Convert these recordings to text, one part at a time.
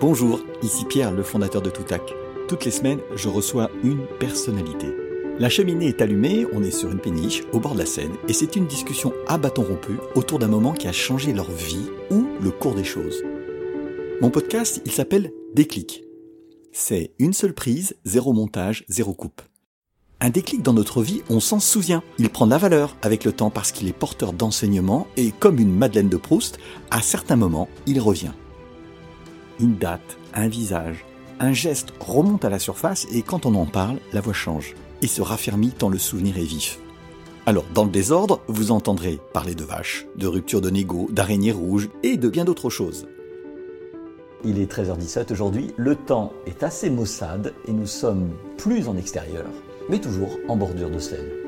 Bonjour, ici Pierre, le fondateur de Toutac. Toutes les semaines, je reçois une personnalité. La cheminée est allumée, on est sur une péniche, au bord de la Seine, et c'est une discussion à bâton rompu autour d'un moment qui a changé leur vie ou le cours des choses. Mon podcast, il s'appelle Déclic. C'est une seule prise, zéro montage, zéro coupe. Un déclic dans notre vie, on s'en souvient. Il prend de la valeur avec le temps parce qu'il est porteur d'enseignement et comme une Madeleine de Proust, à certains moments, il revient. Une date, un visage, un geste remonte à la surface et quand on en parle, la voix change et se raffermit tant le souvenir est vif. Alors, dans le désordre, vous entendrez parler de vaches, de rupture de négo, d'araignées rouges et de bien d'autres choses. Il est 13h17 aujourd'hui, le temps est assez maussade et nous sommes plus en extérieur mais toujours en bordure de Seine.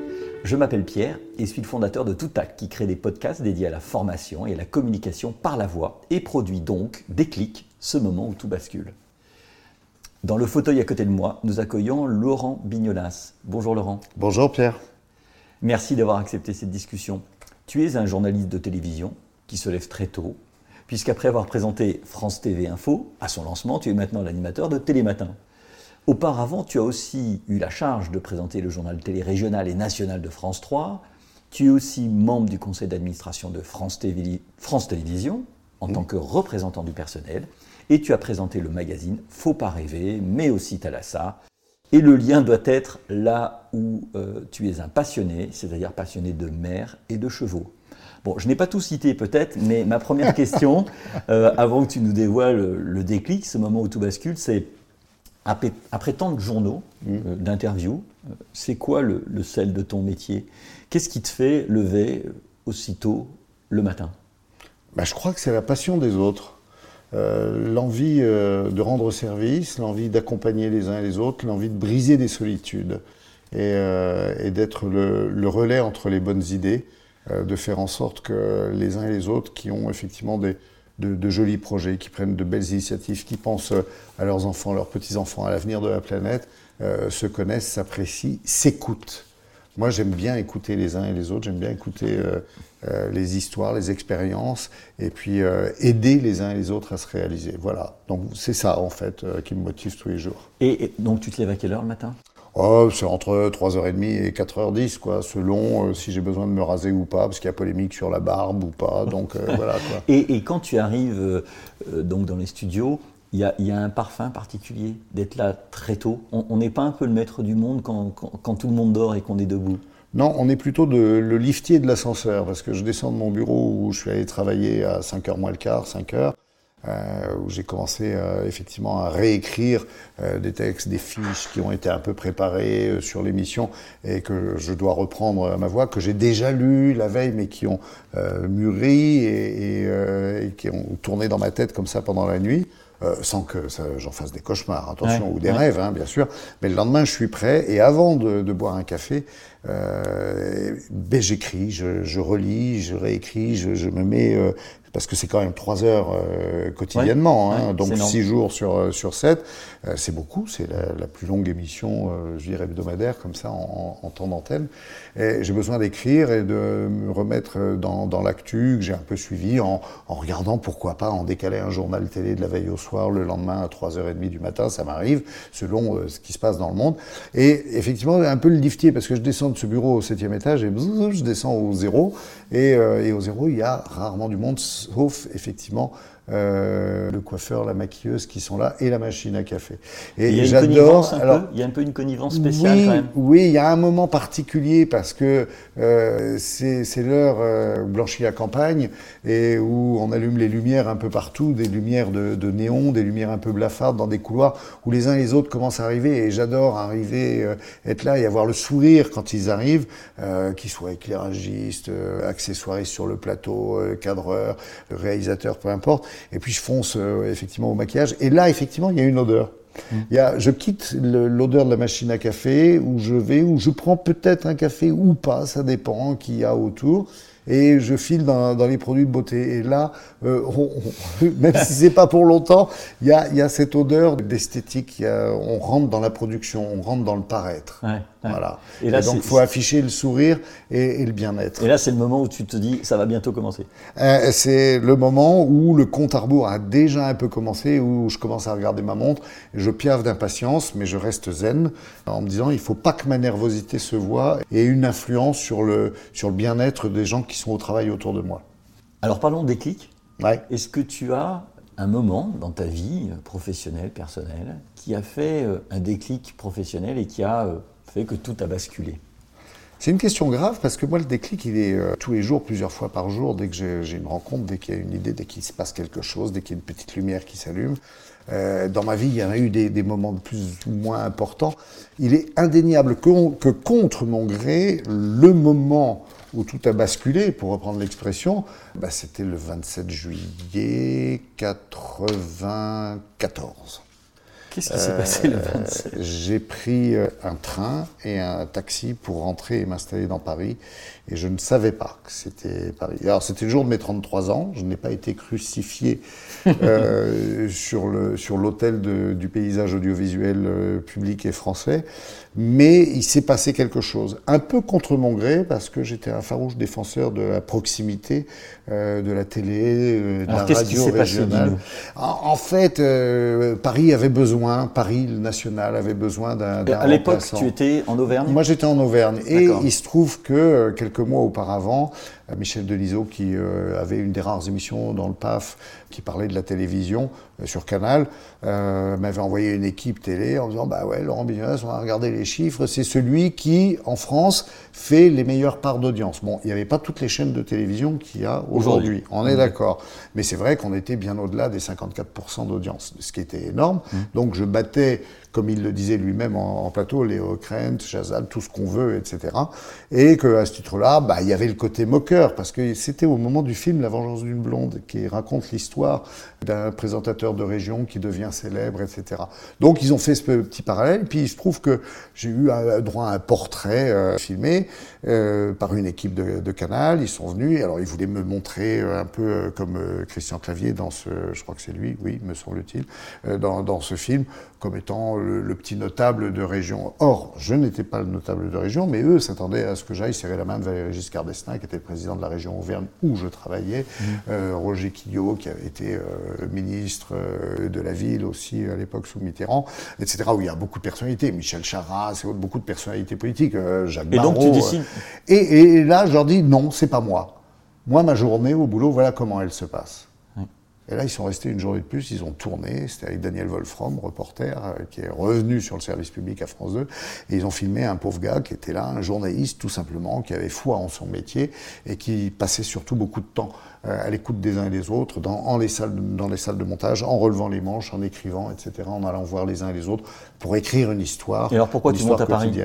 Je m'appelle Pierre et suis le fondateur de Toutac qui crée des podcasts dédiés à la formation et à la communication par la voix et produit donc Déclic, ce moment où tout bascule. Dans le fauteuil à côté de moi, nous accueillons Laurent Bignolas. Bonjour Laurent. Bonjour Pierre. Merci d'avoir accepté cette discussion. Tu es un journaliste de télévision qui se lève très tôt, puisqu'après avoir présenté France TV Info à son lancement, tu es maintenant l'animateur de Télématin. Auparavant, tu as aussi eu la charge de présenter le journal télé régional et national de France 3. Tu es aussi membre du conseil d'administration de France, Télévisions en tant que représentant du personnel. Et tu as présenté le magazine Faut pas rêver, mais aussi Thalassa. Et le lien doit être là où euh, tu es un passionné, c'est-à-dire passionné de mer et de chevaux. Bon, je n'ai pas tout cité peut-être, mais ma première question, euh, avant que tu nous dévoiles le déclic, ce moment où tout bascule, c'est après, tant de journaux, mmh. euh, d'interviews, euh, c'est quoi le, sel de ton métier? Qu'est-ce qui te fait lever euh, aussitôt le matin? Bah, Je crois que c'est la passion des autres. l'envie de rendre service, l'envie d'accompagner les uns et les autres, l'envie de briser des solitudes et, d'être le, relais entre les bonnes idées, de faire en sorte que les uns et les autres qui ont effectivement des, de, jolis projets, qui prennent de belles initiatives, qui pensent euh, à leurs enfants, leurs petits-enfants, à l'avenir de la planète, euh, se connaissent, s'apprécient, s'écoutent. Moi, j'aime bien écouter les uns et les autres, j'aime bien écouter euh, les histoires, les expériences, et puis aider les uns et les autres à se réaliser. Voilà. Donc, c'est ça, en fait, qui me motive tous les jours. et donc, tu te lèves à quelle heure le matin? Oh, c'est entre 3h30 et 4h10, quoi, selon euh, si j'ai besoin de me raser ou pas, parce qu'il y a polémique sur la barbe ou pas. Donc euh, voilà. Quoi. Et, et, quand tu arrives euh, donc dans les studios, il y, y, a un parfum particulier d'être là très tôt. On n'est pas un peu le maître du monde quand, quand, quand tout le monde dort et qu'on est debout non, on est plutôt de, le liftier de l'ascenseur, parce que je descends de mon bureau où je suis allé travailler à 5h moins le quart, 5h, euh, où j'ai commencé euh, effectivement à réécrire euh, des textes, des fiches qui ont été un peu préparées euh, sur l'émission et que je dois reprendre à ma voix, que j'ai déjà lu la veille mais qui ont euh, mûri et, et, et, qui ont tourné dans ma tête comme ça pendant la nuit. sans que j'en fasse des cauchemars, attention, ou des rêves, hein, bien sûr. Mais le lendemain, je suis prêt. Et avant de, de boire un café, ben, j'écris, je, je, relis, je réécris, je, je me mets parce que c'est quand même trois heures euh, quotidiennement, hein, donc six jours sur, euh, sur 7. Euh, c'est beaucoup, c'est la, la, plus longue émission, je dirais, hebdomadaire, comme ça, en, en temps d'antenne. Et j'ai besoin d'écrire et de me remettre dans, dans l'actu que j'ai un peu suivi en, en, regardant, pourquoi pas, en décaler un journal télé de la veille au soir, le lendemain à 3h30 du matin, ça m'arrive, selon ce qui se passe dans le monde. Et effectivement, un peu le liftier, parce que je descends de ce bureau au septième étage et je descends au zéro. Et, et au zéro, il y a rarement du monde sauf effectivement euh, le coiffeur, la maquilleuse qui sont là et la machine à café. Et j'adore. Alors, il y a un peu une connivence spéciale oui, quand même. Oui, il y a un moment particulier parce que euh, c'est l'heure euh, blanchie à campagne et où on allume les lumières un peu partout, des lumières de, de, néon, des lumières un peu blafardes dans des couloirs où les uns et les autres commencent à arriver. Et j'adore arriver, euh, être là et avoir le sourire quand ils arrivent, euh, qu'ils soient éclairagistes, euh, accessoiristes sur le plateau, cadreurs, réalisateurs, peu importe et puis je fonce euh, effectivement au maquillage. Et là, effectivement, il y a une odeur. Mmh. Il y a, je quitte l'odeur de la machine à café, où je vais, où je prends peut-être un café ou pas, ça dépend qui y a autour. Et je file dans, dans les produits de beauté. Et là, euh, même si c'est pas pour longtemps, il y a, y a, cette odeur d'esthétique. On rentre dans la production, on rentre dans le paraître. Ouais, Voilà. Et, là, donc, il faut afficher le sourire et, et le bien-être. Et là, c'est le moment où tu te dis, ça va bientôt commencer. Euh, c'est le moment où le compte à rebours a déjà un peu commencé, où je commence à regarder ma montre. Je piave d'impatience, mais je reste zen en me disant, il faut pas que ma nervosité se voit et une influence sur le, sur le bien-être des gens qui sont au travail autour de moi. Alors parlons des clics. Est-ce que tu as un moment dans ta vie euh, professionnelle, personnelle, qui a fait euh, un déclic professionnel et qui a euh, fait que tout a basculé? C'est une question grave parce que moi, le déclic, il est tous les jours, plusieurs fois par jour, dès que j'ai une rencontre, dès qu'il y a une idée, dès qu'il se passe quelque chose, dès qu'il y a une petite lumière qui s'allume. dans ma vie, il y en a eu des, moments de plus ou moins importants. Il est indéniable que, que contre mon gré, le moment où tout a basculé, pour reprendre l'expression, bah, c'était le 27 juillet 1994. Qu'est-ce qui s'est passé le 27 euh, J'ai pris euh, un train et un taxi pour rentrer et m'installer dans Paris. Et je ne savais pas que c'était Paris. Alors, c'était le jour de mes 33 ans. Je n'ai pas été crucifié euh, sur l'autel sur du paysage audiovisuel euh, public et français. Mais il s'est passé quelque chose. Un peu contre mon gré, parce que j'étais un farouche défenseur de la proximité, euh, de la télé, de la radio régionale. En, en, fait, Paris avait besoin, Paris le national avait besoin d'un. À l'époque, tu étais en Auvergne? Moi, j'étais en Auvergne. Et il se trouve que quelques mois auparavant, Michel Delisot, qui euh, avait une des rares émissions dans le PAF qui parlait de la télévision euh, sur Canal, euh, m'avait envoyé une équipe télé en disant Bah ouais, Laurent Bignonès, on va regarder les chiffres, c'est celui qui, en France, fait les meilleures parts d'audience. Bon, il n'y avait pas toutes les chaînes de télévision qu'il y a aujourd'hui, on est mmh. d'accord. Mais c'est vrai qu'on était bien au-delà des 54% d'audience, ce qui était énorme. Mmh. Donc je battais comme il le disait lui-même en, plateau, Léo Krent, Chazal, tout ce qu'on veut, etc. Et qu'à ce titre-là, bah, il y avait le côté moqueur, parce que c'était au moment du film La Vengeance d'une blonde, qui raconte l'histoire d'un présentateur de région qui devient célèbre, etc. Donc ils ont fait ce petit parallèle, puis il se trouve que j'ai eu droit à un portrait euh, filmé euh, par une équipe de, Canal, ils sont venus, alors ils voulaient me montrer euh, un peu comme Christian Clavier dans ce, je crois que c'est lui, oui, me semble-t-il, dans, dans ce film, comme étant le, petit notable de région. Or, je n'étais pas le notable de région, mais eux s'attendaient à ce que j'aille serrer la main de Valéry Giscard d'Estaing, qui était le président de la région Auvergne où je travaillais, mmh. euh, Roger Quillot, qui avait été euh, ministre euh, de la ville aussi à l'époque sous Mitterrand, etc., où il y a beaucoup de personnalités, Michel Charras beaucoup de personnalités politiques, Jacques et donc tu décides et, et là, je leur dis non, c'est pas moi. Moi, ma journée au boulot, voilà comment elle se passe. Et là, ils sont restés une journée de plus, ils ont tourné, c'était avec Daniel Wolfram, reporter, euh, qui est revenu sur le service public à France 2, et ils ont filmé un pauvre gars qui était là, un journaliste tout simplement, qui avait foi en son métier, et qui passait surtout beaucoup de temps à l'écoute des uns et des autres, dans, les salles, dans les salles de montage, en relevant les manches, en écrivant, etc., en allant voir les uns et les autres pour écrire une histoire. Et alors pourquoi tu montes à Paris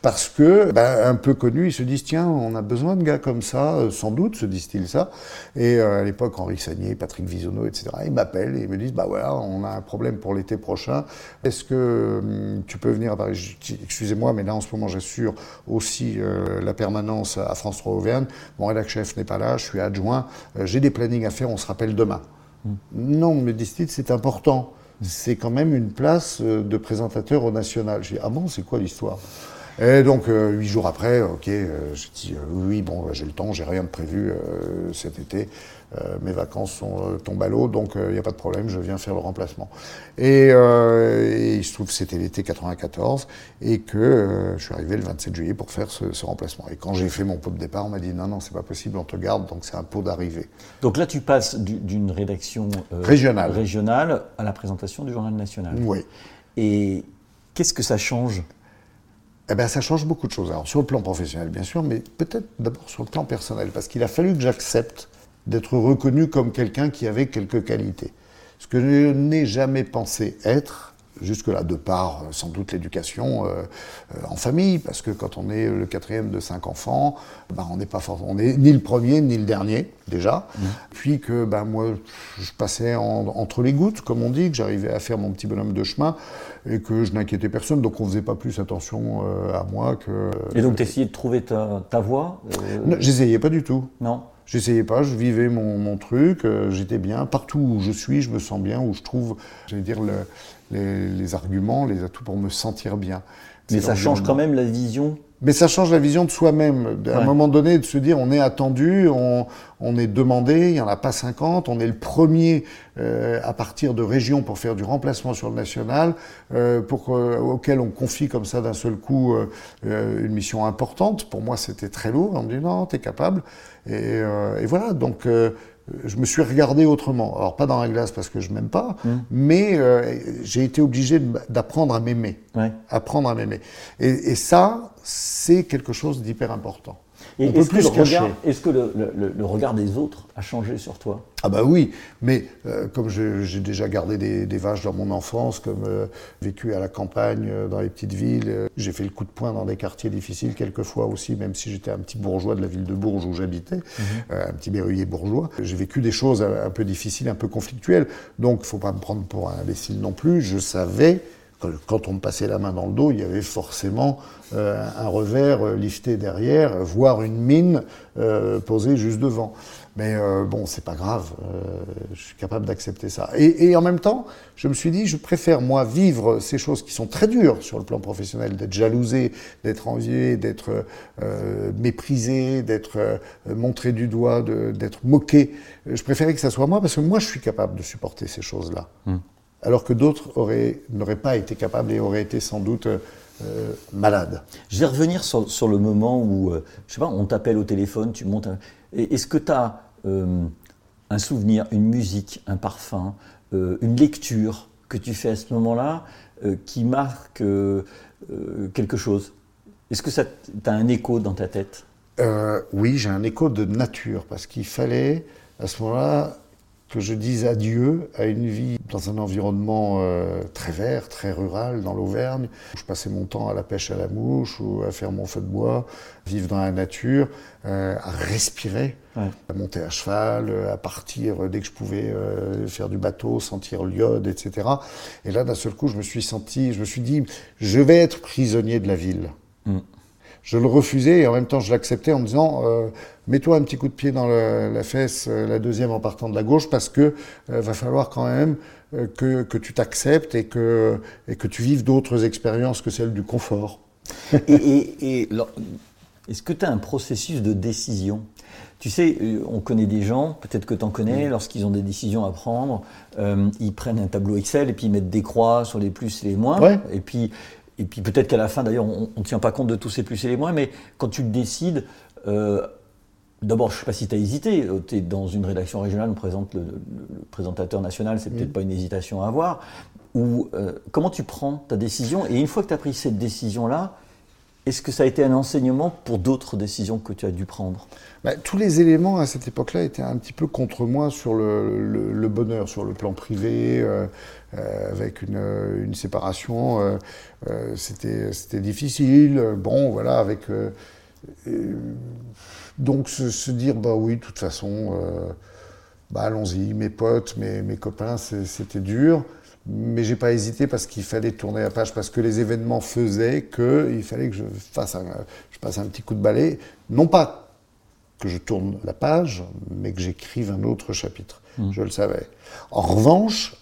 Parce que, ben, un peu connu, ils se disent tiens, on a besoin de gars comme ça, euh, sans doute, se disent-ils ça. Et euh, à l'époque, Henri Sagnier, Patrick Visonneau, etc., ils m'appellent et ils me disent bah voilà, on a un problème pour l'été prochain. Est-ce que hum, tu peux venir à Paris? Excusez-moi, mais là en ce moment, j'assure aussi la permanence à France 3 Auvergne. Mon rédacteur chef n'est pas là, je suis adjoint. Euh, j'ai des plannings à faire, on se rappelle demain. Hmm. Non, me disent-ils, c'est important. C'est quand même une place euh, de présentateur au national. Je dis, ah bon, c'est quoi l'histoire? Et donc, euh, huit jours après, ok, j'ai dit, oui, bon, j'ai le temps, j'ai rien de prévu cet été. Euh, mes vacances sont, euh, tombent à l'eau, donc il euh, n'y a pas de problème, je viens faire le remplacement. Et, il se trouve que c'était l'été 94 et que je suis arrivé le 27 juillet pour faire ce, remplacement. Et quand j'ai fait mon pot de départ, on m'a dit non, non, c'est pas possible, on te garde, donc c'est un pot d'arrivée. Donc là, tu passes d'une rédaction régionale. régionale à la présentation du journal national. Oui. Et qu'est-ce que ça change? Eh bien, ça change beaucoup de choses. Alors, sur le plan professionnel, bien sûr, mais peut-être d'abord sur le plan personnel, parce qu'il a fallu que j'accepte d'être reconnu comme quelqu'un qui avait quelques qualités. Ce que je n'ai jamais pensé être jusque-là, de par sans doute l'éducation en famille, parce que quand on est le quatrième de cinq enfants, bah, on n'est pas on est ni le premier ni le dernier déjà. Mmh. Puis que bah, moi, je passais entre les gouttes, comme on dit, que j'arrivais à faire mon petit bonhomme de chemin et que je n'inquiétais personne, donc on faisait pas plus attention à moi que. Et donc tu essayais de trouver ta, ta voie J'essayais pas du tout. Non. J'essayais pas, je vivais mon, truc, euh, j'étais bien. Partout où je suis, je me sens bien, où je trouve, j'allais dire, les, arguments, les atouts pour me sentir bien. Mais ça change quand même la vision mais ça change la vision de soi-même. À un moment donné, de se dire on est attendu, on, est demandé, il n'y en a pas 50, on est le premier euh, à partir de régions pour faire du remplacement sur le national, euh, pour, auquel on confie comme ça d'un seul coup une mission importante. Pour moi, c'était très lourd. On me dit non, tu es capable. Euh, et, voilà, donc euh, je me suis regardé autrement. Alors pas dans la glace parce que je m'aime pas, mmh. mais euh, j'ai été obligé d'apprendre à m'aimer. Apprendre à m'aimer. et, ça, c'est quelque chose d'hyper important. Est-ce que, le, regard, des autres a changé sur toi? Ah bah oui, mais euh, comme j'ai déjà gardé des, vaches dans mon enfance, comme euh, vécu à la campagne, euh, dans les petites villes, j'ai fait le coup de poing dans des quartiers difficiles quelquefois aussi, même si j'étais un petit bourgeois de la ville de Bourges où j'habitais, mhm. un petit berruyer bourgeois. J'ai vécu des choses un, peu difficiles, un peu conflictuelles, donc il ne faut pas me prendre pour un imbécile non plus. Je savais quand on me passait la main dans le dos, il y avait forcément euh, un revers euh, lifté derrière, voire une mine euh, posée juste devant. Mais bon, c'est pas grave, je suis capable d'accepter ça. Et, en même temps, je me suis dit, je préfère moi vivre ces choses qui sont très dures sur le plan professionnel, d'être jalousé, d'être envié, d'être méprisé, d'être montré du doigt, d'être moqué. Je préférais que ça soit moi parce que moi, je suis capable de supporter ces choses-là. Hum alors que d'autres n'auraient pas été capables et auraient été sans doute euh, malades. Je vais revenir sur, le moment où, euh, je sais pas, on t'appelle au téléphone, tu montes. Est-ce que tu as euh, un souvenir, une musique, un parfum, une lecture que tu fais à ce moment-là qui marque quelque chose? Est-ce que ça as un écho dans ta tête? Oui, j'ai un écho de nature parce qu'il fallait à ce moment-là que je dise adieu à une vie dans un environnement euh, très vert, très rural, dans l'Auvergne. où Je passais mon temps à la pêche à la mouche ou à faire mon feu de bois, vivre dans la nature, euh, à respirer, à monter à cheval, à partir dès que je pouvais euh, faire du bateau, sentir l'iode, etc. Et là, d'un seul coup, je me suis senti, je me suis dit, je vais être prisonnier de la ville. Mm je le refusais et en même temps je l'acceptais en me disant euh, mets-toi un petit coup de pied dans la fesse, euh, la deuxième en partant de la gauche, parce que euh, va falloir quand même que, que, tu t'acceptes et que, et que tu vives d'autres expériences que celles du confort. et, est-ce que tu as un processus de décision? Tu sais, on connaît des gens, peut-être que tu en connais, lorsqu'ils ont des décisions à prendre, ils prennent un tableau Excel et puis ils mettent des croix sur les plus et les moins. Et puis et puis peut-être qu'à la fin, d'ailleurs, on ne tient pas compte de tous ces plus et les moins, mais quand tu le décides, euh, d'abord, je ne sais pas si tu as hésité, euh, tu es dans une rédaction régionale, on présente le, présentateur national, c'est peut-être mm. pas une hésitation à avoir, ou euh, comment tu prends ta décision, et une fois que tu as pris cette décision-là, est-ce que ça a été un enseignement pour d'autres décisions que tu as dû prendre? Bah, Tous les éléments à cette époque-là étaient un petit peu contre moi sur le, bonheur, sur le plan privé, euh, euh, avec une, séparation. Euh, c'était difficile. Bon, voilà, avec. donc se, dire, bah oui, de toute façon, bah, allons-y, mes potes, mes copains, c'était dur mais j'ai pas hésité parce qu'il fallait tourner la page, parce que les événements faisaient qu'il fallait que je fasse un, je passe un petit coup de balai, non pas que je tourne la page, mais que j'écrive un autre chapitre. Mmh. Je le savais. En revanche,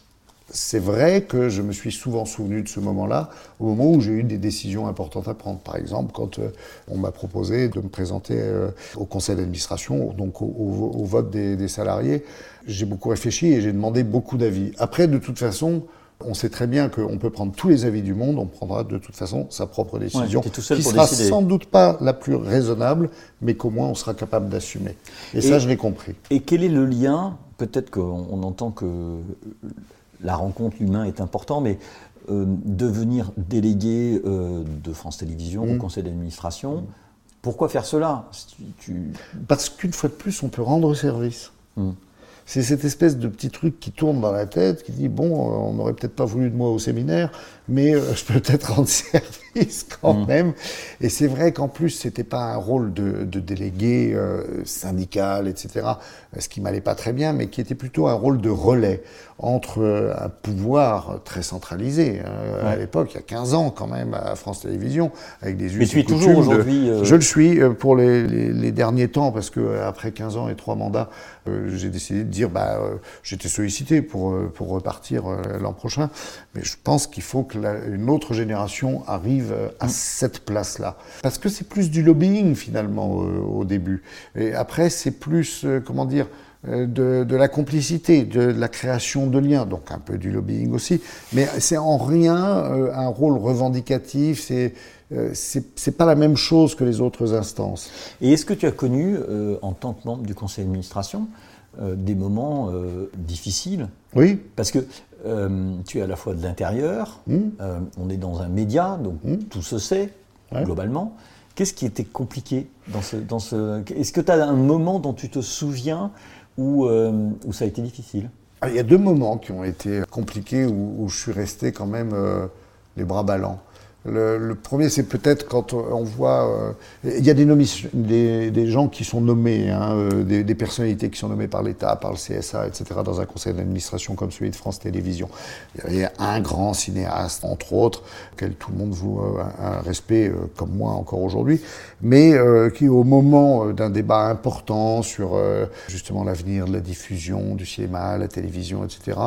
c'est vrai que je me suis souvent souvenu de ce moment-là, au moment où j'ai eu des décisions importantes à prendre. Par exemple, quand euh, on m'a proposé de me présenter euh, au conseil d'administration, donc au, vote des, salariés, j'ai beaucoup réfléchi et j'ai demandé beaucoup d'avis. Après, de toute façon, on sait très bien qu'on peut prendre tous les avis du monde, on prendra de toute façon sa propre décision, qui sera sans doute pas la plus raisonnable, mais qu'au moins on sera capable d'assumer. Et, ça, je l'ai compris. Et quel est le lien Peut-être qu'on entend que la rencontre, l'humain est important, mais euh, devenir délégué euh, de France Télévisions au mm. conseil d'administration, pourquoi faire cela? Parce qu'une fois de plus, on peut rendre service. Mm. c'est cette espèce de petit truc qui tourne dans la tête, qui dit bon, on n'aurait peut-être pas voulu de moi au séminaire, mais euh, je peux peut-être rendre service quand mmh. même. Et c'est vrai qu'en plus, c'était pas un rôle de, délégué euh, syndical, etc., ce qui m'allait pas très bien, mais qui était plutôt un rôle de relais entre euh, un pouvoir très centralisé hein, à l'époque, il y a 15 ans quand même à France Télévisions, avec des Mais tu es toujours aujourd'hui. Je le suis pour les, les, derniers temps parce que après 15 ans et trois mandats, j'ai décidé de dire bah j'étais sollicité pour pour repartir l'an prochain, mais je pense qu'il faut que une autre génération arrive à mm. cette place-là. Parce que c'est plus du lobbying finalement euh, au début. Et après, c'est plus, euh, comment dire, euh, de, la complicité, de, la création de liens, donc un peu du lobbying aussi, mais c'est en rien un rôle revendicatif, c'est c'est pas la même chose que les autres instances. Et est-ce que tu as connu, en tant que membre du conseil d'administration, des moments difficiles? Oui. Parce que euh, tu es à la fois de l'intérieur, hmm. euh, on est dans un média, donc hmm. tout se sait, globalement. Qu'est-ce qui était compliqué dans ce... Dans ce... Est-ce que tu as un moment dont tu te souviens où, euh, où ça a été difficile? Ah, Il y a deux moments qui ont été compliqués où, où je suis resté quand même les bras ballants. Le, premier, c'est peut-être quand on voit. Euh, il y a des, des, des, gens qui sont nommés, hein, euh, des, personnalités qui sont nommées par l'État, par le CSA, etc., dans un conseil d'administration comme celui de France Télévisions. Il y avait un grand cinéaste, entre autres, auquel tout le monde voue euh, un, respect, comme moi encore aujourd'hui, mais qui, au moment d'un débat important sur justement l'avenir de la diffusion du cinéma, la télévision, etc.,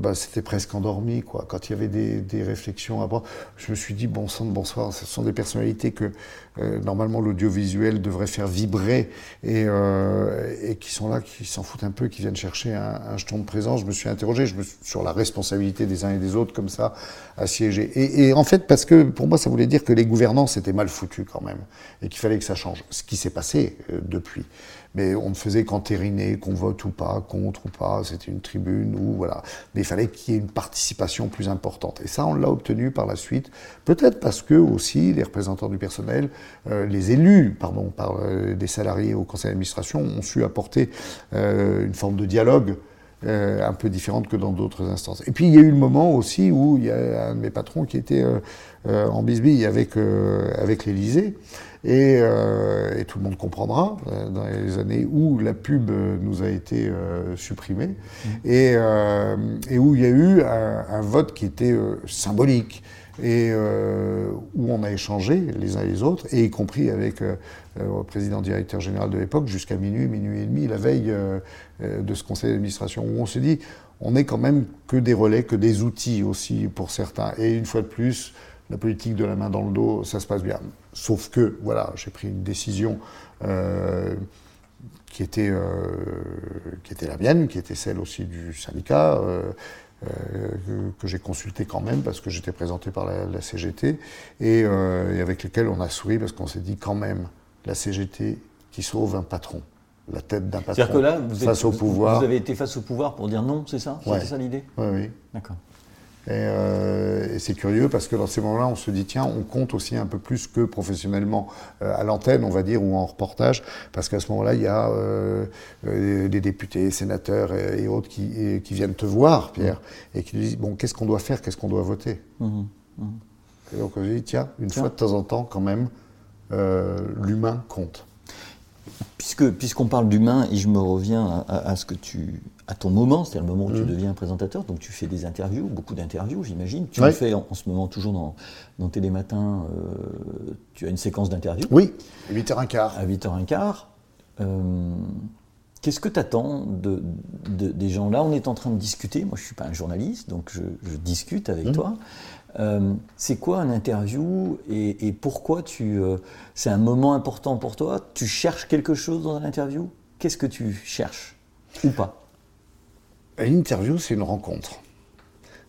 bah, c'était presque endormi. Quoi. Quand il y avait des, des réflexions après, je me suis dit, bon sang de bonsoir, ce sont des personnalités que euh, normalement l'audiovisuel devrait faire vibrer et, euh, et, qui sont là, qui s'en foutent un peu, qui viennent chercher un, un jeton de présence. Je me suis interrogé sur la responsabilité des uns et des autres comme ça à siéger. Et, et en fait, parce que pour moi, ça voulait dire que les gouvernances étaient mal foutues quand même et qu'il fallait que ça change. Ce qui s'est passé euh, depuis mais on ne faisait qu'entériner, qu'on vote ou pas, contre ou pas, c'était une tribune, ou voilà. Mais il fallait qu'il y ait une participation plus importante. Et ça, on l'a obtenu par la suite, peut-être parce que aussi les représentants du personnel, euh, les élus, pardon, par euh, des salariés au conseil d'administration, ont su apporter euh, une forme de dialogue un peu différente que dans d'autres instances. Et puis il y a eu le moment aussi où il y a un de mes patrons qui était en bisbille avec, avec l'Élysée. Et, et, tout le monde comprendra dans les années où la pub nous a été supprimée mmh. et, et, où il y a eu un, un vote qui était symbolique et où on a échangé les uns les autres, et y compris avec le président directeur général de l'époque, jusqu'à minuit, minuit et demi, la veille euh, de ce conseil d'administration, où on se dit, on n'est quand même que des relais, que des outils aussi pour certains. Et une fois de plus, la politique de la main dans le dos, ça se passe bien. Sauf que, voilà, j'ai pris une décision euh, qui, était, euh, qui était la mienne, qui était celle aussi du syndicat, que, j'ai consulté quand même parce que j'étais présenté par la, CGT, et, et, avec lesquels on a souri parce qu'on s'est dit quand même, la CGT qui sauve un patron la tête d'un patron que là, vous face au pouvoir. Vous avez été face au pouvoir pour dire non, c'est ça? C'était ça l'idée? Oui, oui. D'accord. Euh, et, c'est curieux parce que dans ces moments-là, on se dit tiens, on compte aussi un peu plus que professionnellement euh, à l'antenne, on va dire, ou en reportage, parce qu'à ce moment-là, il y a euh, des députés, sénateurs et, autres qui, qui, viennent te voir, Pierre, mmh. et qui nous disent bon, qu'est-ce qu'on doit faire, qu'est-ce qu'on doit voter mmh. Mmh. Et donc on se dit tiens, une fois de temps en temps, quand même, l'humain compte. Puisque, puisqu'on parle d'humain, et je me reviens à, ce que tu, à ton moment, c'est-à-dire le moment où tu mm. deviens présentateur, donc tu fais des interviews, beaucoup d'interviews, j'imagine. Tu le fais en, ce moment toujours dans, dans Télématin, euh, tu as une séquence d'interviews. Oui, à 8h15. À 8h15. Euh, qu'est-ce que tu attends de, des gens? Là On est en train de discuter. Moi, je ne suis pas un journaliste, donc je, discute avec mm. toi. Euh, c'est quoi un interview et, pourquoi tu. Euh, c'est un moment important pour toi? Tu cherches quelque chose dans un interview? Qu'est-ce que tu cherches Ou pas? Une interview, c'est une rencontre.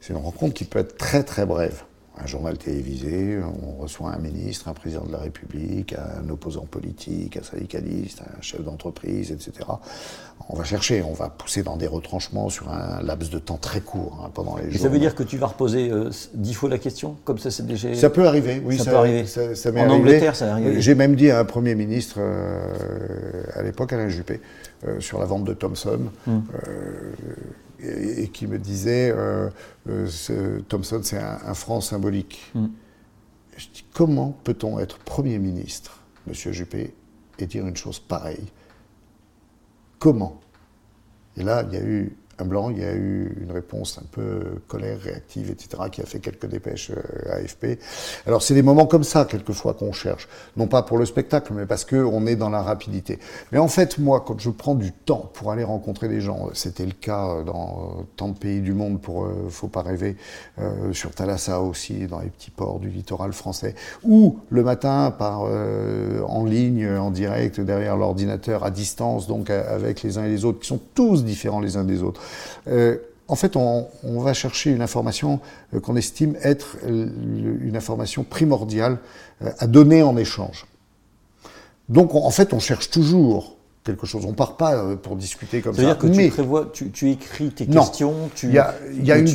C'est une rencontre qui peut être très très brève. Un journal télévisé, on reçoit un ministre, un président de la République, un opposant politique, un syndicaliste, un chef d'entreprise, etc. On va chercher, on va pousser dans des retranchements sur un laps de temps très court hein, pendant les jours. Ça veut dire que tu vas reposer euh, dix fois la question, comme ça c'est déjà. Ça peut arriver, oui. Ça, peut arriver. en Angleterre, ça arrive. J'ai même dit à un premier ministre euh, à l'époque, Alain Juppé, euh, sur la vente de Thomson. Hum et, qui me disait euh, euh, Thomson, c'est un, franc symbolique. Mm. Je dis comment peut-on être Premier ministre, Monsieur Juppé, et dire une chose pareille? Comment? Et là, il y a eu un blanc, il y a eu une réponse un peu colère, réactive, etc., qui a fait quelques dépêches euh, AFP. Alors c'est des moments comme ça, quelquefois, qu'on cherche. Non pas pour le spectacle, mais parce qu'on est dans la rapidité. Mais en fait, moi, quand je prends du temps pour aller rencontrer des gens, c'était le cas dans tant de pays du monde, pour euh, Faut pas rêver, euh, sur Thalassa aussi, dans les petits ports du littoral français, ou le matin, par, en ligne, en direct, derrière l'ordinateur, à distance, donc avec les uns et les autres, qui sont tous différents les uns des autres. Euh, en fait, on, va chercher une information euh, qu'on estime être une information primordiale euh, à donner en échange. Donc, en fait, on cherche toujours quelque chose. On part pas pour discuter comme ça. C'est-à-dire que tu prévois, tu, écris tes questions. Il y a, y a une,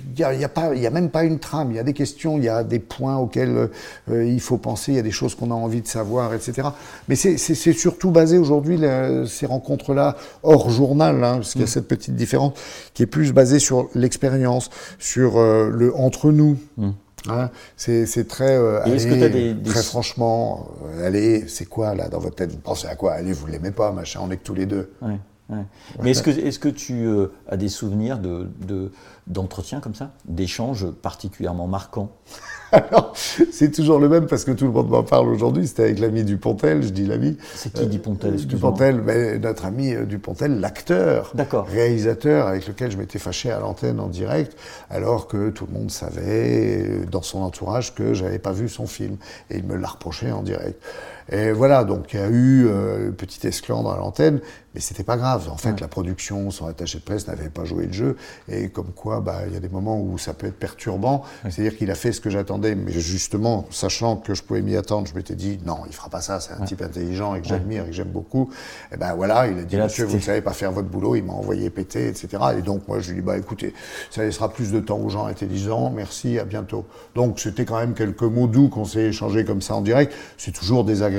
il n'y a, y a, a, même pas une trame, il y a des questions, il y a des points auxquels euh, il faut penser, il y a des choses qu'on a envie de savoir, etc. Mais c'est surtout basé aujourd'hui, ces rencontres-là, hors journal, hein, parce qu'il y a mm. cette petite différence, qui est plus basée sur l'expérience, sur euh, le entre nous. Mm. Hein, c'est très, euh, allez, très franchement, allez, c'est quoi là dans votre tête Vous pensez à quoi? Allez, vous l'aimez pas, machin, on est que tous les deux. Mais est-ce que, est que tu as des souvenirs de, de d'entretien comme ça, d'échanges particulièrement marquants? Alors, c'est toujours le même parce que tout le monde m'en parle aujourd'hui. C'était avec l'ami Dupontel, je dis l'ami. C'est qui Dupontel euh, Dupontel, mais notre ami euh, Dupontel, l'acteur, réalisateur avec lequel je m'étais fâché à l'antenne en direct, alors que tout le monde savait euh, dans son entourage que j'avais pas vu son film. Et il me l'a reproché en direct. Et voilà, donc il y a eu euh, une petite esclandre à l'antenne, mais c'était pas grave. En fait, la production, son attaché de presse n'avait pas joué le jeu, et comme quoi, bah, il y a des moments où ça peut être perturbant. C'est-à-dire qu'il a fait ce que j'attendais, mais justement, sachant que je pouvais m'y attendre, je m'étais dit non, il fera pas ça. C'est un type intelligent et que j'admire et que j'aime beaucoup. Et ben voilà, il a dit monsieur, vous ne savez pas faire votre boulot. Il m'a envoyé péter, etc. Et donc moi, je lui ai dit bah écoutez, ça laissera plus de temps aux gens intelligents. Merci, à bientôt. Donc c'était quand même quelques mots doux qu'on s'est échangés comme ça en direct. C'est toujours désagréable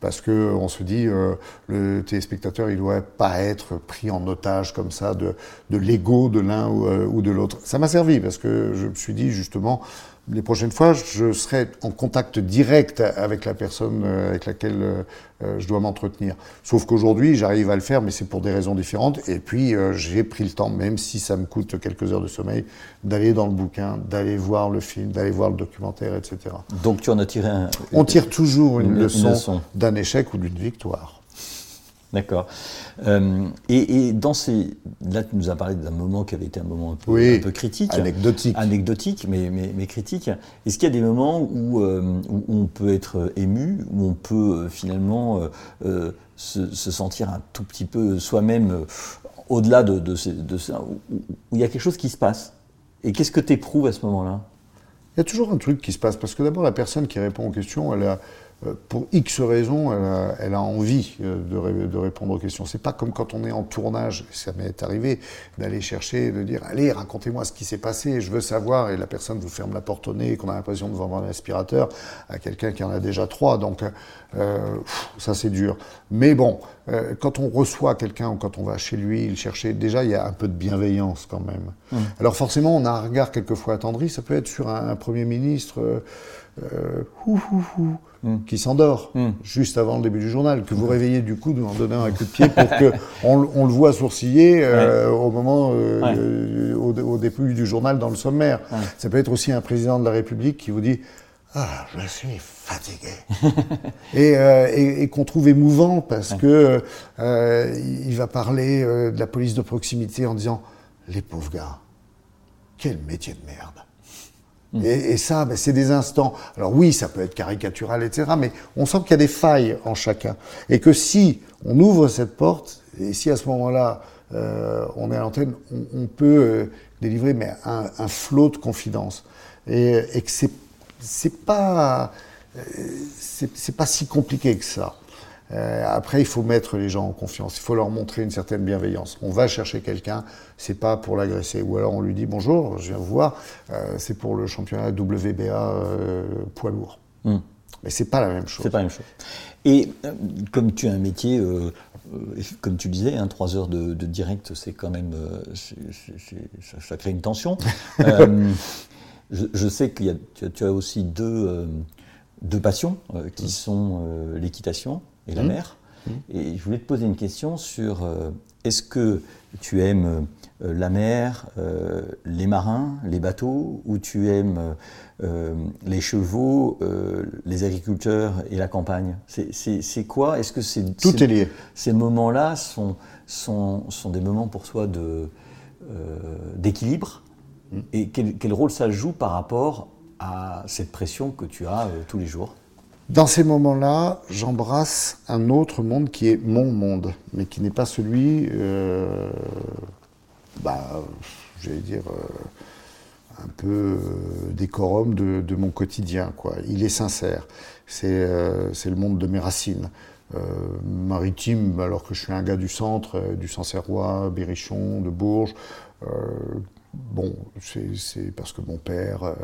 parce que on se dit euh, le téléspectateur il doit pas être pris en otage comme ça de, de l'ego de l'un ou, euh, ou de l'autre. Ça m'a servi parce que je me suis dit justement les prochaines fois, je serai en contact direct avec la personne euh, avec laquelle euh, euh, je dois m'entretenir. Sauf qu'aujourd'hui, j'arrive à le faire, mais c'est pour des raisons différentes. Et puis, j'ai pris le temps, même si ça me coûte quelques heures de sommeil, d'aller dans le bouquin, d'aller voir le film, d'aller voir le documentaire, etc. Donc, tu en as tiré un. On tire toujours une, leçon. d'un échec ou d'une victoire. D'accord. Euh, et, dans ces. Là, tu nous as parlé d'un moment qui avait été un moment un peu, un peu critique. Anecdotique. Anecdotique, mais, mais, critique. Est-ce qu'il y a des moments où, euh, où, on peut être ému, où on peut euh, finalement se, sentir un tout petit peu soi-même au-delà de, de, de, ça, où, il y a quelque chose qui se passe? Et qu'est-ce que tu éprouves à ce moment-là? Il y a toujours un truc qui se passe, parce que d'abord, la personne qui répond aux questions, elle a euh, pour X raisons, elle a, envie euh, de, répondre aux questions. C'est pas comme quand on est en tournage, ça m'est arrivé, d'aller chercher, de dire allez, racontez-moi ce qui s'est passé, je veux savoir, et la personne vous ferme la porte au nez, qu'on a l'impression de vendre un aspirateur à quelqu'un qui en a déjà trois. Donc euh, ça c'est dur. Mais bon, quand on reçoit quelqu'un ou quand on va chez lui le chercher, déjà il y a un peu de bienveillance quand même. Mmh. Alors forcément, on a un regard quelquefois attendri. Ça peut être sur un, premier ministre. Euh, hmm. qui s'endort hmm. juste avant le début du journal, que vous réveillez du coup en donnant un coup de pied pour que on, le voit sourciller euh, au moment euh, au, début du journal dans le sommaire. Ça peut être aussi un président de la République qui vous dit ah, je suis fatigué. et, et, qu'on trouve émouvant parce que il va parler de la police de proximité en disant les pauvres gars, quel métier de merde. Mm. Et, ça, ben, c'est des instants. Alors oui, ça peut être caricatural, etc. Mais on sent qu'il y a des failles en chacun. Et que si on ouvre cette porte, et si à ce moment-là, euh, on est à l'antenne, on, peut euh, délivrer mais un, flot de confidence. et, et que c'est pas c'est pas si compliqué que ça. Euh, après, il faut mettre les gens en confiance. Il faut leur montrer une certaine bienveillance. On va chercher quelqu'un, c'est pas pour l'agresser. Ou alors on lui dit bonjour, je viens vous voir, euh, c'est pour le championnat WBA euh, poids lourd. Hmm. Mais c'est pas la même chose. C'est pas la même chose. Et comme tu as un métier, comme tu disais, hein, trois heures de, direct, c'est quand même, ça, crée une tension. je, sais que tu, as aussi deux, deux passions qui hmm. sont l'équitation et la mmh. mer. Mmh. Et je voulais te poser une question sur euh, est-ce que tu aimes euh, la mer, euh, les marins, les bateaux, ou tu aimes les chevaux, les agriculteurs et la campagne? C'est quoi? Est-ce que c'est tout est lié Ces moments-là sont, sont, sont, des moments pour toi de d'équilibre? Mmh. Et quel, quel, rôle ça joue par rapport à cette pression que tu as tous les jours? Dans ces moments-là, j'embrasse un autre monde qui est mon monde, mais qui n'est pas celui, euh, bah, j'allais dire, euh, un peu euh, décorum de, mon quotidien. Quoi. Il est sincère. C'est le monde de mes racines. maritime, alors que je suis un gars du centre, du Sancerrois, Berrichon, de Bourges, Bon, c'est parce que mon père euh,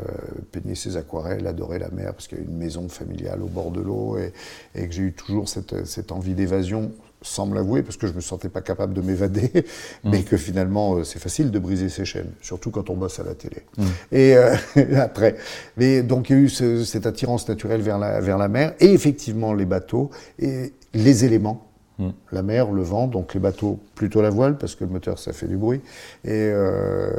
peignait ses aquarelles, adorait la mer, parce qu'il y a une maison familiale au bord de l'eau, et, que j'ai eu toujours cette, envie d'évasion, sans me l'avouer, parce que je ne me sentais pas capable de m'évader, mmh. mais que finalement, euh, c'est facile de briser ses chaînes, surtout quand on bosse à la télé. Mmh. Et euh, après, mais donc il y a eu cette attirance naturelle vers la, vers la mer, et effectivement les bateaux, et les éléments Mm. La mer, le vent, donc les bateaux plutôt la voile parce que le moteur ça fait du bruit, et, euh,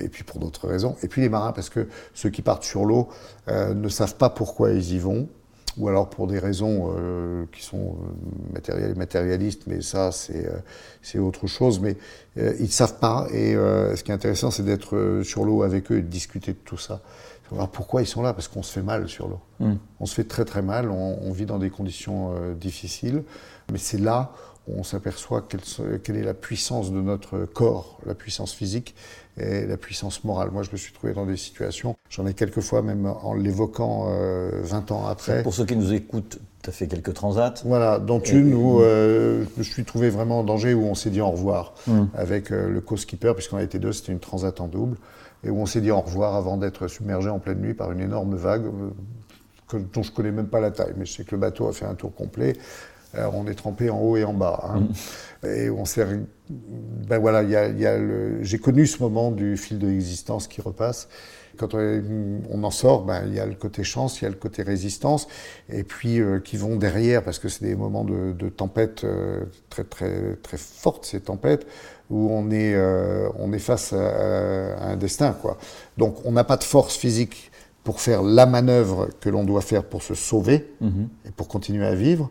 et puis pour d'autres raisons. Et puis les marins parce que ceux qui partent sur l'eau euh, ne savent pas pourquoi ils y vont, ou alors pour des raisons euh, qui sont matérialistes, mais ça c'est autre chose. Mais ils ne savent pas, et ce qui est intéressant c'est d'être sur l'eau avec eux et de discuter de tout ça. Alors pourquoi ils sont là Parce qu'on se fait mal sur l'eau. Mm. On se fait très très mal, on, on vit dans des conditions difficiles. Mais c'est là on s'aperçoit quelle, est la puissance de notre corps, la puissance physique et la puissance morale. Moi, je me suis trouvé dans des situations, j'en ai quelques fois même en l'évoquant 20 euh, ans après. Pour ceux qui nous écoutent, tu as fait quelques transats. Voilà, dont une où euh, je me suis trouvé vraiment en danger, où on s'est dit au revoir hmm. avec euh, le co-skipper, puisqu'on a été deux, c'était une transat en double, et où on s'est dit au revoir avant d'être submergé en pleine nuit par une énorme vague. dont je connais même pas la taille, mais je sais que le bateau a fait un tour complet. Alors on est trempé en haut et en bas. Hein. Mm. Et on s'est. Ben voilà, y a, y a j'ai connu ce moment du fil de l'existence qui repasse. Quand on, en sort, ben, il y a le côté chance, il y a le côté résistance, et puis euh, qui vont derrière, parce que c'est des moments de, de tempête euh, très, très, très fortes, ces tempêtes, où on est, euh, on est face à, un destin. Quoi. Donc on n'a pas de force physique pour faire la manœuvre que l'on doit faire pour se sauver mm-hmm. et pour continuer à vivre.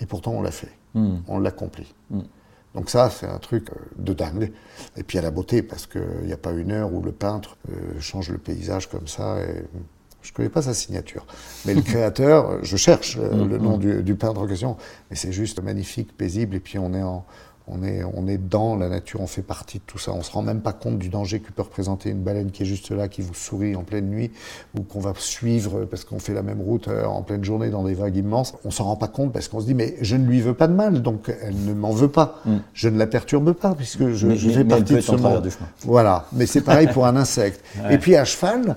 Et pourtant, on l'a fait. Hmm. On l'accomplit. Hmm. Donc ça, c'est un truc euh, de dingue. Et puis à la beauté, parce qu'il n'y a pas une heure où le peintre euh, change le paysage comme ça. Et... Je ne connais pas sa signature. Mais le créateur, je cherche euh, hmm. le nom du, du peintre en question. Mais c'est juste magnifique, paisible. Et puis on est en, on est, on est dans la nature, on fait partie de tout ça. On ne se rend même pas compte du danger que peut représenter une baleine qui est juste là, qui vous sourit en pleine nuit, ou qu'on va suivre parce qu'on fait la même route euh, en pleine journée dans des vagues immenses. On s'en rend pas compte parce qu'on se dit, mais je ne lui veux pas de mal, donc elle ne m'en veut pas. Mm. Je ne la perturbe pas, puisque je, fais partie de ce monde. Voilà, mais c'est pareil pour un insecte. Et puis à cheval,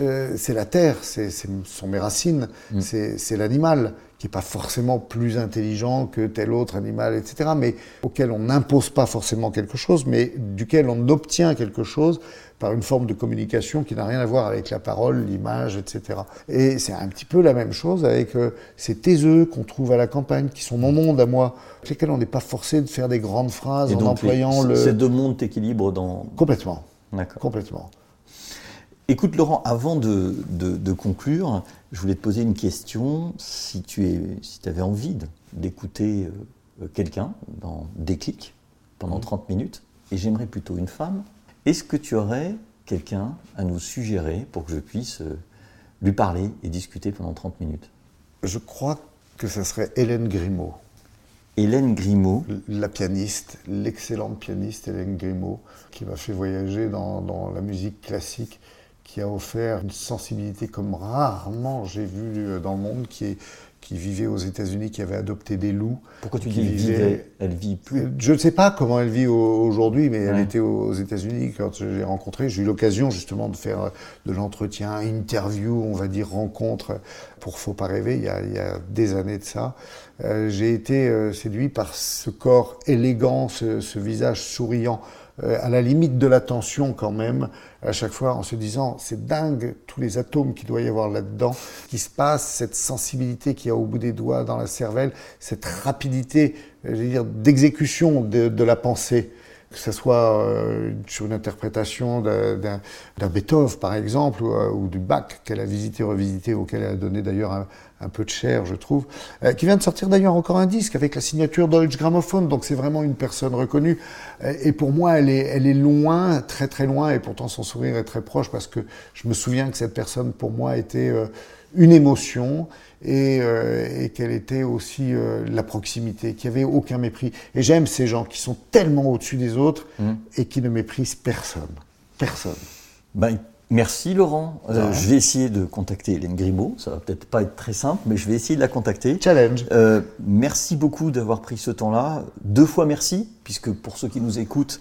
euh, c'est la terre, c'est sont mes racines, mm. c'est l'animal qui n'est pas forcément plus intelligent que tel autre animal, etc., mais auquel on n'impose pas forcément quelque chose, mais duquel on obtient quelque chose par une forme de communication qui n'a rien à voir avec la parole, l'image, etc. Et c'est un petit peu la même chose avec euh, ces taiseux qu'on trouve à la campagne, qui sont mon monde à moi, avec lesquels on n'est pas forcé de faire des grandes phrases en employant le... Ces deux mondes t'équilibrent dans... Complètement. D'accord. Complètement. Écoute Laurent, avant de, conclure, je voulais te poser une question. Si tu es, si avais envie d'écouter euh, quelqu'un dans Déclic pendant 30 mmh. minutes, et j'aimerais plutôt une femme, est-ce que tu aurais quelqu'un à nous suggérer pour que je puisse euh, lui parler et discuter pendant 30 minutes? Je crois que ce serait Hélène Grimaud. Hélène Grimaud? La pianiste, l'excellente pianiste Hélène Grimaud, qui m'a fait voyager dans, dans la musique classique qui a offert une sensibilité comme rarement j'ai vu dans le monde, qui est qui vivait aux États-Unis, qui avait adopté des loups. Pourquoi tu dis vivait Elle vit plus? Je ne sais pas comment elle vit aujourd'hui, mais elle était aux États-Unis quand je l'ai rencontrée. J'ai eu l'occasion justement de faire de l'entretien, interview, on va dire rencontre, pour Faut pas rêver, il y a, des années de ça. Euh, j'ai été euh, séduit par ce corps élégant, ce visage souriant. Euh, à la limite de l'attention quand même, à chaque fois en se disant c'est dingue tous les atomes qu'il doit y avoir là-dedans, qui se passe, cette sensibilité qu'il y a au bout des doigts dans la cervelle, cette rapidité, euh, dire, d'exécution de, la pensée. Que ce soit euh, sur une interprétation d'un Beethoven, par exemple, euh, ou, du Bach qu'elle a visité, revisité, auquel elle a donné d'ailleurs un, peu de chair, je trouve, euh, qui vient de sortir d'ailleurs encore un disque avec la signature Deutsche Grammophon, donc c'est vraiment une personne reconnue. et pour moi, elle est, elle est loin, très très loin, et pourtant son sourire est très proche, parce que je me souviens que cette personne, pour moi, était une émotion et, euh, et qu'elle était aussi euh, la proximité, qu'il n'y avait aucun mépris. Et j'aime ces gens qui sont tellement au-dessus des autres mmh. et qui ne méprisent personne. Personne. Ben, Merci Laurent. Euh, je vais essayer de contacter Hélène Grimaud. Ça va peut-être pas être très simple, mais je vais essayer de la contacter. Challenge. Euh, merci beaucoup d'avoir pris ce temps-là. Deux fois merci, puisque pour ceux qui nous écoutent,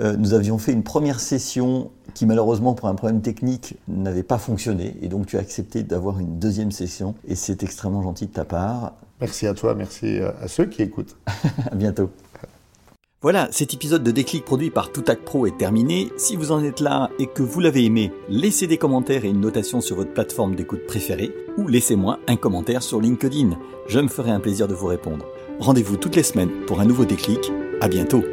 euh, nous avions fait une première session qui malheureusement pour un problème technique n'avait pas fonctionné. Et donc tu as accepté d'avoir une deuxième session. Et c'est extrêmement gentil de ta part. Merci à toi, merci à ceux qui écoutent. à bientôt. Voilà, cet épisode de Déclic produit par Toutac Pro est terminé. Si vous en êtes là et que vous l'avez aimé, laissez des commentaires et une notation sur votre plateforme d'écoute préférée ou laissez-moi un commentaire sur LinkedIn. Je me ferai un plaisir de vous répondre. Rendez-vous toutes les semaines pour un nouveau déclic. À bientôt.